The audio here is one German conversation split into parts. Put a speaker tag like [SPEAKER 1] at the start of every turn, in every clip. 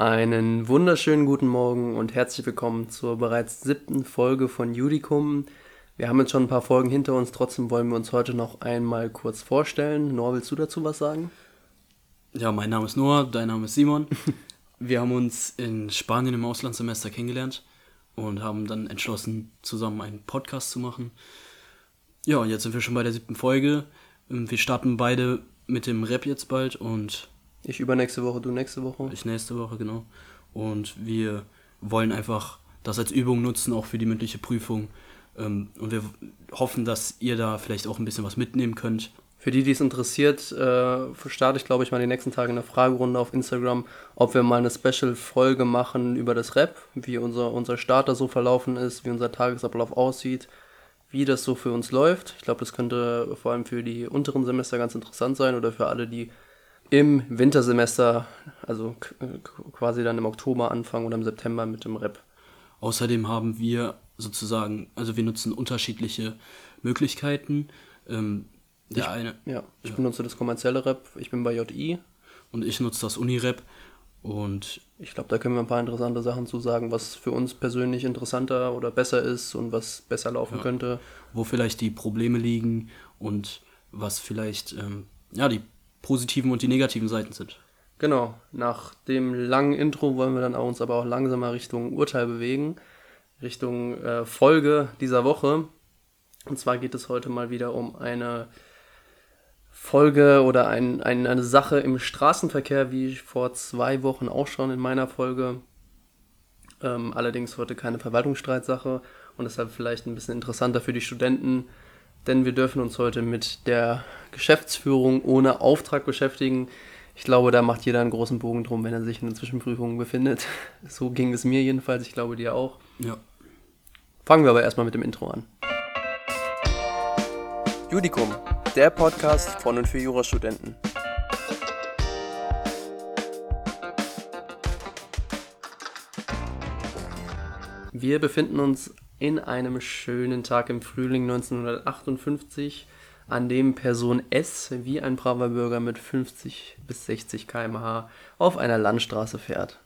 [SPEAKER 1] Einen wunderschönen guten Morgen und herzlich willkommen zur bereits siebten Folge von Judicum. Wir haben jetzt schon ein paar Folgen hinter uns, trotzdem wollen wir uns heute noch einmal kurz vorstellen. Noah, willst du dazu was sagen?
[SPEAKER 2] Ja, mein Name ist Noah, dein Name ist Simon. wir haben uns in Spanien im Auslandssemester kennengelernt und haben dann entschlossen, zusammen einen Podcast zu machen. Ja, und jetzt sind wir schon bei der siebten Folge. Wir starten beide mit dem Rap jetzt bald und
[SPEAKER 1] ich übernächste Woche, du nächste Woche.
[SPEAKER 2] Ich nächste Woche, genau. Und wir wollen einfach das als Übung nutzen, auch für die mündliche Prüfung. Ähm, und wir hoffen, dass ihr da vielleicht auch ein bisschen was mitnehmen könnt.
[SPEAKER 1] Für die, die es interessiert, äh, starte ich, glaube ich, mal die nächsten Tage eine Fragerunde auf Instagram, ob wir mal eine Special-Folge machen über das Rap, wie unser, unser Starter so verlaufen ist, wie unser Tagesablauf aussieht, wie das so für uns läuft. Ich glaube, das könnte vor allem für die unteren Semester ganz interessant sein oder für alle, die im Wintersemester, also quasi dann im Oktober anfangen oder im September mit dem Rap.
[SPEAKER 2] Außerdem haben wir sozusagen, also wir nutzen unterschiedliche Möglichkeiten. Ähm,
[SPEAKER 1] der ich, eine. Ja, ich ja. benutze das kommerzielle Rap, ich bin bei JI.
[SPEAKER 2] Und ich nutze das Uni-Rap. Und
[SPEAKER 1] ich glaube, da können wir ein paar interessante Sachen zu sagen, was für uns persönlich interessanter oder besser ist und was besser laufen ja. könnte.
[SPEAKER 2] Wo vielleicht die Probleme liegen und was vielleicht ähm, ja, die positiven und die negativen Seiten sind.
[SPEAKER 1] Genau, nach dem langen Intro wollen wir dann uns aber auch langsam mal Richtung Urteil bewegen, Richtung äh, Folge dieser Woche. Und zwar geht es heute mal wieder um eine Folge oder ein, ein, eine Sache im Straßenverkehr, wie vor zwei Wochen auch schon in meiner Folge. Ähm, allerdings heute keine Verwaltungsstreitsache und deshalb vielleicht ein bisschen interessanter für die Studenten, denn wir dürfen uns heute mit der Geschäftsführung ohne Auftrag beschäftigen. Ich glaube, da macht jeder einen großen Bogen drum, wenn er sich in der Zwischenprüfung befindet. So ging es mir jedenfalls, ich glaube dir auch.
[SPEAKER 2] Ja.
[SPEAKER 1] Fangen wir aber erstmal mit dem Intro an. Judikum, der Podcast von und für Jurastudenten. Wir befinden uns in einem schönen Tag im Frühling 1958, an dem Person S wie ein braver Bürger mit 50 bis 60 km/h auf einer Landstraße fährt.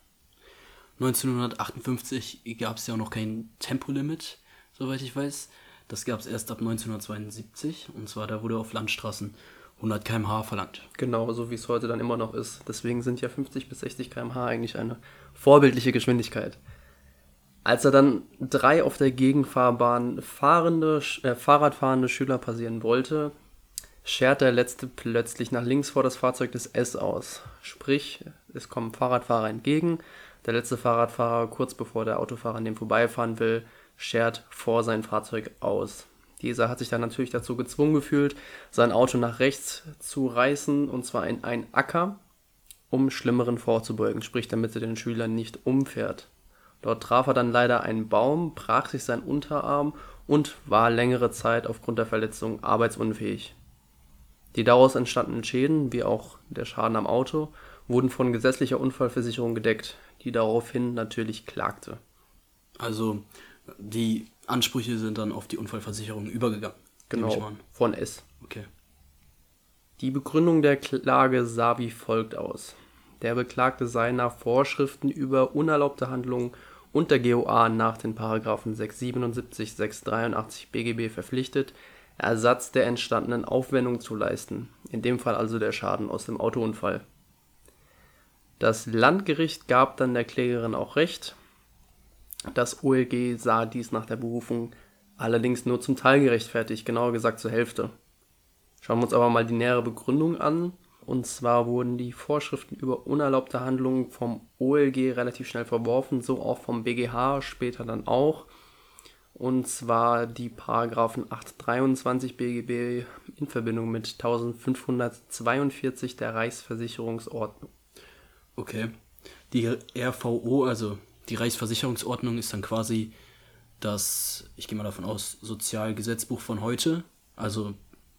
[SPEAKER 2] 1958 gab es ja auch noch kein Tempolimit, soweit ich weiß. Das gab es erst ab 1972 und zwar da wurde auf Landstraßen 100 km/h verlangt.
[SPEAKER 1] Genau, so wie es heute dann immer noch ist. Deswegen sind ja 50 bis 60 km/h eigentlich eine vorbildliche Geschwindigkeit. Als er dann drei auf der Gegenfahrbahn fahrende, äh, Fahrradfahrende Schüler passieren wollte, schert der letzte plötzlich nach links vor das Fahrzeug des S aus. Sprich, es kommen Fahrradfahrer entgegen. Der letzte Fahrradfahrer, kurz bevor der Autofahrer an dem vorbeifahren will, schert vor sein Fahrzeug aus. Dieser hat sich dann natürlich dazu gezwungen gefühlt, sein Auto nach rechts zu reißen, und zwar in einen Acker, um Schlimmeren vorzubeugen, sprich damit er den Schülern nicht umfährt. Dort traf er dann leider einen Baum, brach sich sein Unterarm und war längere Zeit aufgrund der Verletzung arbeitsunfähig. Die daraus entstandenen Schäden, wie auch der Schaden am Auto, wurden von gesetzlicher Unfallversicherung gedeckt, die daraufhin natürlich klagte.
[SPEAKER 2] Also die Ansprüche sind dann auf die Unfallversicherung übergegangen.
[SPEAKER 1] Genau, von S.
[SPEAKER 2] Okay.
[SPEAKER 1] Die Begründung der Klage sah wie folgt aus. Der Beklagte sei nach Vorschriften über unerlaubte Handlungen und der GOA nach den Paragraphen 677, 683 BGB verpflichtet, Ersatz der entstandenen Aufwendung zu leisten, in dem Fall also der Schaden aus dem Autounfall. Das Landgericht gab dann der Klägerin auch Recht. Das OLG sah dies nach der Berufung allerdings nur zum Teil gerechtfertigt, genauer gesagt zur Hälfte. Schauen wir uns aber mal die nähere Begründung an. Und zwar wurden die Vorschriften über unerlaubte Handlungen vom OLG relativ schnell verworfen, so auch vom BGH später dann auch. Und zwar die Paragraphen 823 BGB in Verbindung mit 1542 der Reichsversicherungsordnung.
[SPEAKER 2] Okay. Die RVO, also die Reichsversicherungsordnung, ist dann quasi das, ich gehe mal davon aus, Sozialgesetzbuch von heute. Also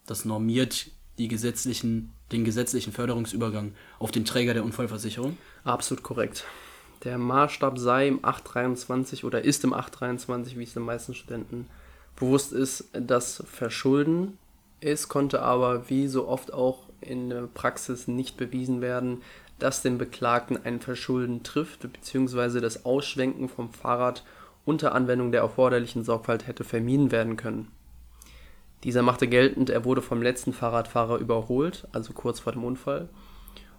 [SPEAKER 2] das normiert die gesetzlichen, den gesetzlichen Förderungsübergang auf den Träger der Unfallversicherung?
[SPEAKER 1] Absolut korrekt. Der Maßstab sei im 823 oder ist im 823, wie es den meisten Studenten bewusst ist, das Verschulden ist, konnte aber wie so oft auch in der Praxis nicht bewiesen werden, dass den Beklagten ein Verschulden trifft, bzw. das Ausschwenken vom Fahrrad unter Anwendung der erforderlichen Sorgfalt hätte vermieden werden können. Dieser machte geltend, er wurde vom letzten Fahrradfahrer überholt, also kurz vor dem Unfall,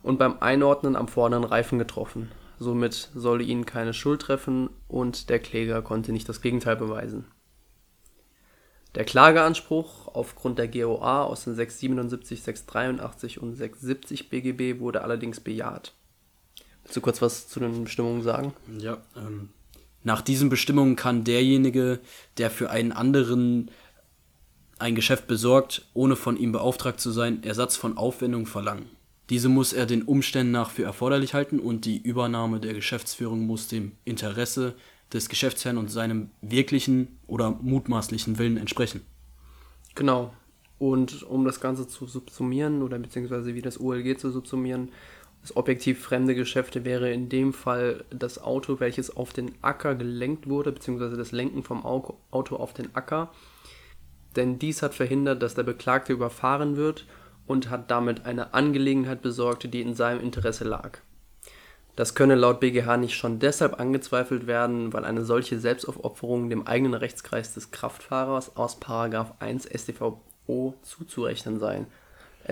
[SPEAKER 1] und beim Einordnen am vorderen Reifen getroffen. Somit solle ihn keine Schuld treffen und der Kläger konnte nicht das Gegenteil beweisen. Der Klageanspruch aufgrund der GOA aus den 677, 683 und 670 BGB wurde allerdings bejaht. Willst du kurz was zu den Bestimmungen sagen?
[SPEAKER 2] Ja, ähm, nach diesen Bestimmungen kann derjenige, der für einen anderen ein Geschäft besorgt, ohne von ihm beauftragt zu sein, Ersatz von Aufwendungen verlangen. Diese muss er den Umständen nach für erforderlich halten und die Übernahme der Geschäftsführung muss dem Interesse des Geschäftsherrn und seinem wirklichen oder mutmaßlichen Willen entsprechen.
[SPEAKER 1] Genau. Und um das Ganze zu subsumieren oder beziehungsweise wie das OLG zu subsumieren, das objektiv fremde Geschäfte wäre in dem Fall das Auto, welches auf den Acker gelenkt wurde, beziehungsweise das Lenken vom Auto auf den Acker. Denn dies hat verhindert, dass der Beklagte überfahren wird und hat damit eine Angelegenheit besorgt, die in seinem Interesse lag. Das könne laut BGH nicht schon deshalb angezweifelt werden, weil eine solche Selbstaufopferung dem eigenen Rechtskreis des Kraftfahrers aus 1 StVO zuzurechnen sei.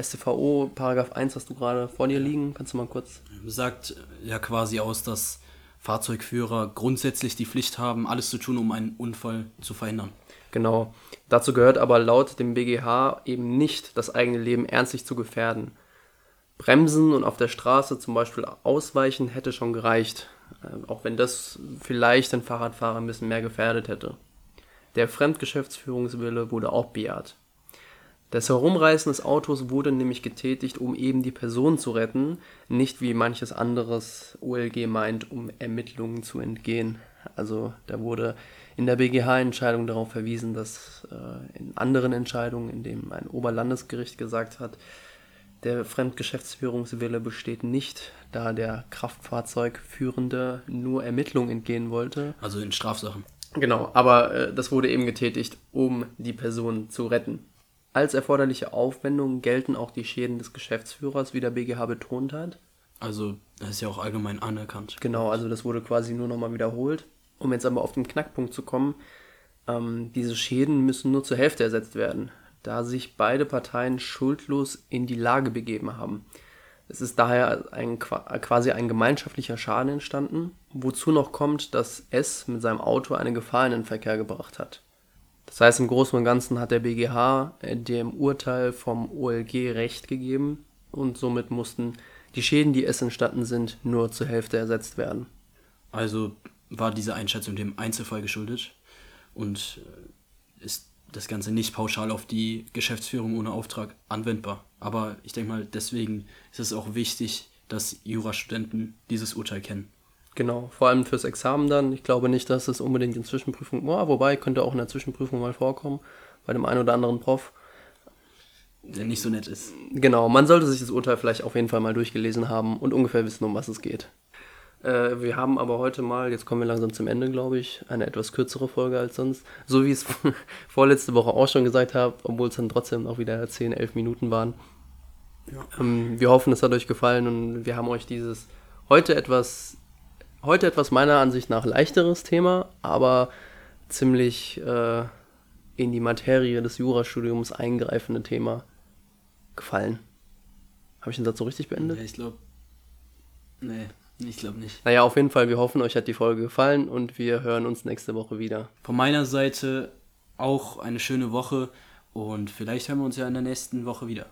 [SPEAKER 1] StVO 1 hast du gerade vor dir liegen, kannst du mal kurz.
[SPEAKER 2] Sagt ja quasi aus, dass Fahrzeugführer grundsätzlich die Pflicht haben, alles zu tun, um einen Unfall zu verhindern.
[SPEAKER 1] Genau. Dazu gehört aber laut dem BGH eben nicht, das eigene Leben ernstlich zu gefährden. Bremsen und auf der Straße zum Beispiel ausweichen hätte schon gereicht, äh, auch wenn das vielleicht den Fahrradfahrer ein bisschen mehr gefährdet hätte. Der Fremdgeschäftsführungswille wurde auch bejaht. Das Herumreißen des Autos wurde nämlich getätigt, um eben die Person zu retten, nicht wie manches anderes OLG meint, um Ermittlungen zu entgehen. Also da wurde in der BGH-Entscheidung darauf verwiesen, dass äh, in anderen Entscheidungen, in dem ein Oberlandesgericht gesagt hat, der Fremdgeschäftsführungswille besteht nicht, da der Kraftfahrzeugführende nur Ermittlungen entgehen wollte.
[SPEAKER 2] Also in Strafsachen.
[SPEAKER 1] Genau, aber äh, das wurde eben getätigt, um die Person zu retten. Als erforderliche Aufwendungen gelten auch die Schäden des Geschäftsführers, wie der BGH betont hat.
[SPEAKER 2] Also, das ist ja auch allgemein anerkannt.
[SPEAKER 1] Genau, also das wurde quasi nur nochmal wiederholt. Um jetzt aber auf den Knackpunkt zu kommen, ähm, diese Schäden müssen nur zur Hälfte ersetzt werden da sich beide Parteien schuldlos in die Lage begeben haben. Es ist daher ein, quasi ein gemeinschaftlicher Schaden entstanden, wozu noch kommt, dass S mit seinem Auto eine Gefahr in den Verkehr gebracht hat. Das heißt, im Großen und Ganzen hat der BGH äh, dem Urteil vom OLG Recht gegeben und somit mussten die Schäden, die S entstanden sind, nur zur Hälfte ersetzt werden.
[SPEAKER 2] Also war diese Einschätzung dem Einzelfall geschuldet und äh, ist das Ganze nicht pauschal auf die Geschäftsführung ohne Auftrag anwendbar. Aber ich denke mal, deswegen ist es auch wichtig, dass Jurastudenten dieses Urteil kennen.
[SPEAKER 1] Genau, vor allem fürs Examen dann. Ich glaube nicht, dass es unbedingt in Zwischenprüfung, oh, wobei könnte auch in der Zwischenprüfung mal vorkommen, bei dem einen oder anderen Prof.
[SPEAKER 2] Der nicht so nett ist.
[SPEAKER 1] Genau, man sollte sich das Urteil vielleicht auf jeden Fall mal durchgelesen haben und ungefähr wissen, um was es geht. Äh, wir haben aber heute mal, jetzt kommen wir langsam zum Ende, glaube ich, eine etwas kürzere Folge als sonst. So wie ich es vorletzte Woche auch schon gesagt habe, obwohl es dann trotzdem auch wieder 10, 11 Minuten waren. Ja. Ähm, wir hoffen, es hat euch gefallen und wir haben euch dieses heute etwas, heute etwas meiner Ansicht nach leichteres Thema, aber ziemlich äh, in die Materie des Jurastudiums eingreifende Thema gefallen. Habe ich den Satz so richtig beendet?
[SPEAKER 2] Ja, ich glaube. Nee. Ich glaube nicht.
[SPEAKER 1] Naja, auf jeden Fall, wir hoffen, euch hat die Folge gefallen und wir hören uns nächste Woche wieder.
[SPEAKER 2] Von meiner Seite auch eine schöne Woche und vielleicht hören wir uns ja in der nächsten Woche wieder.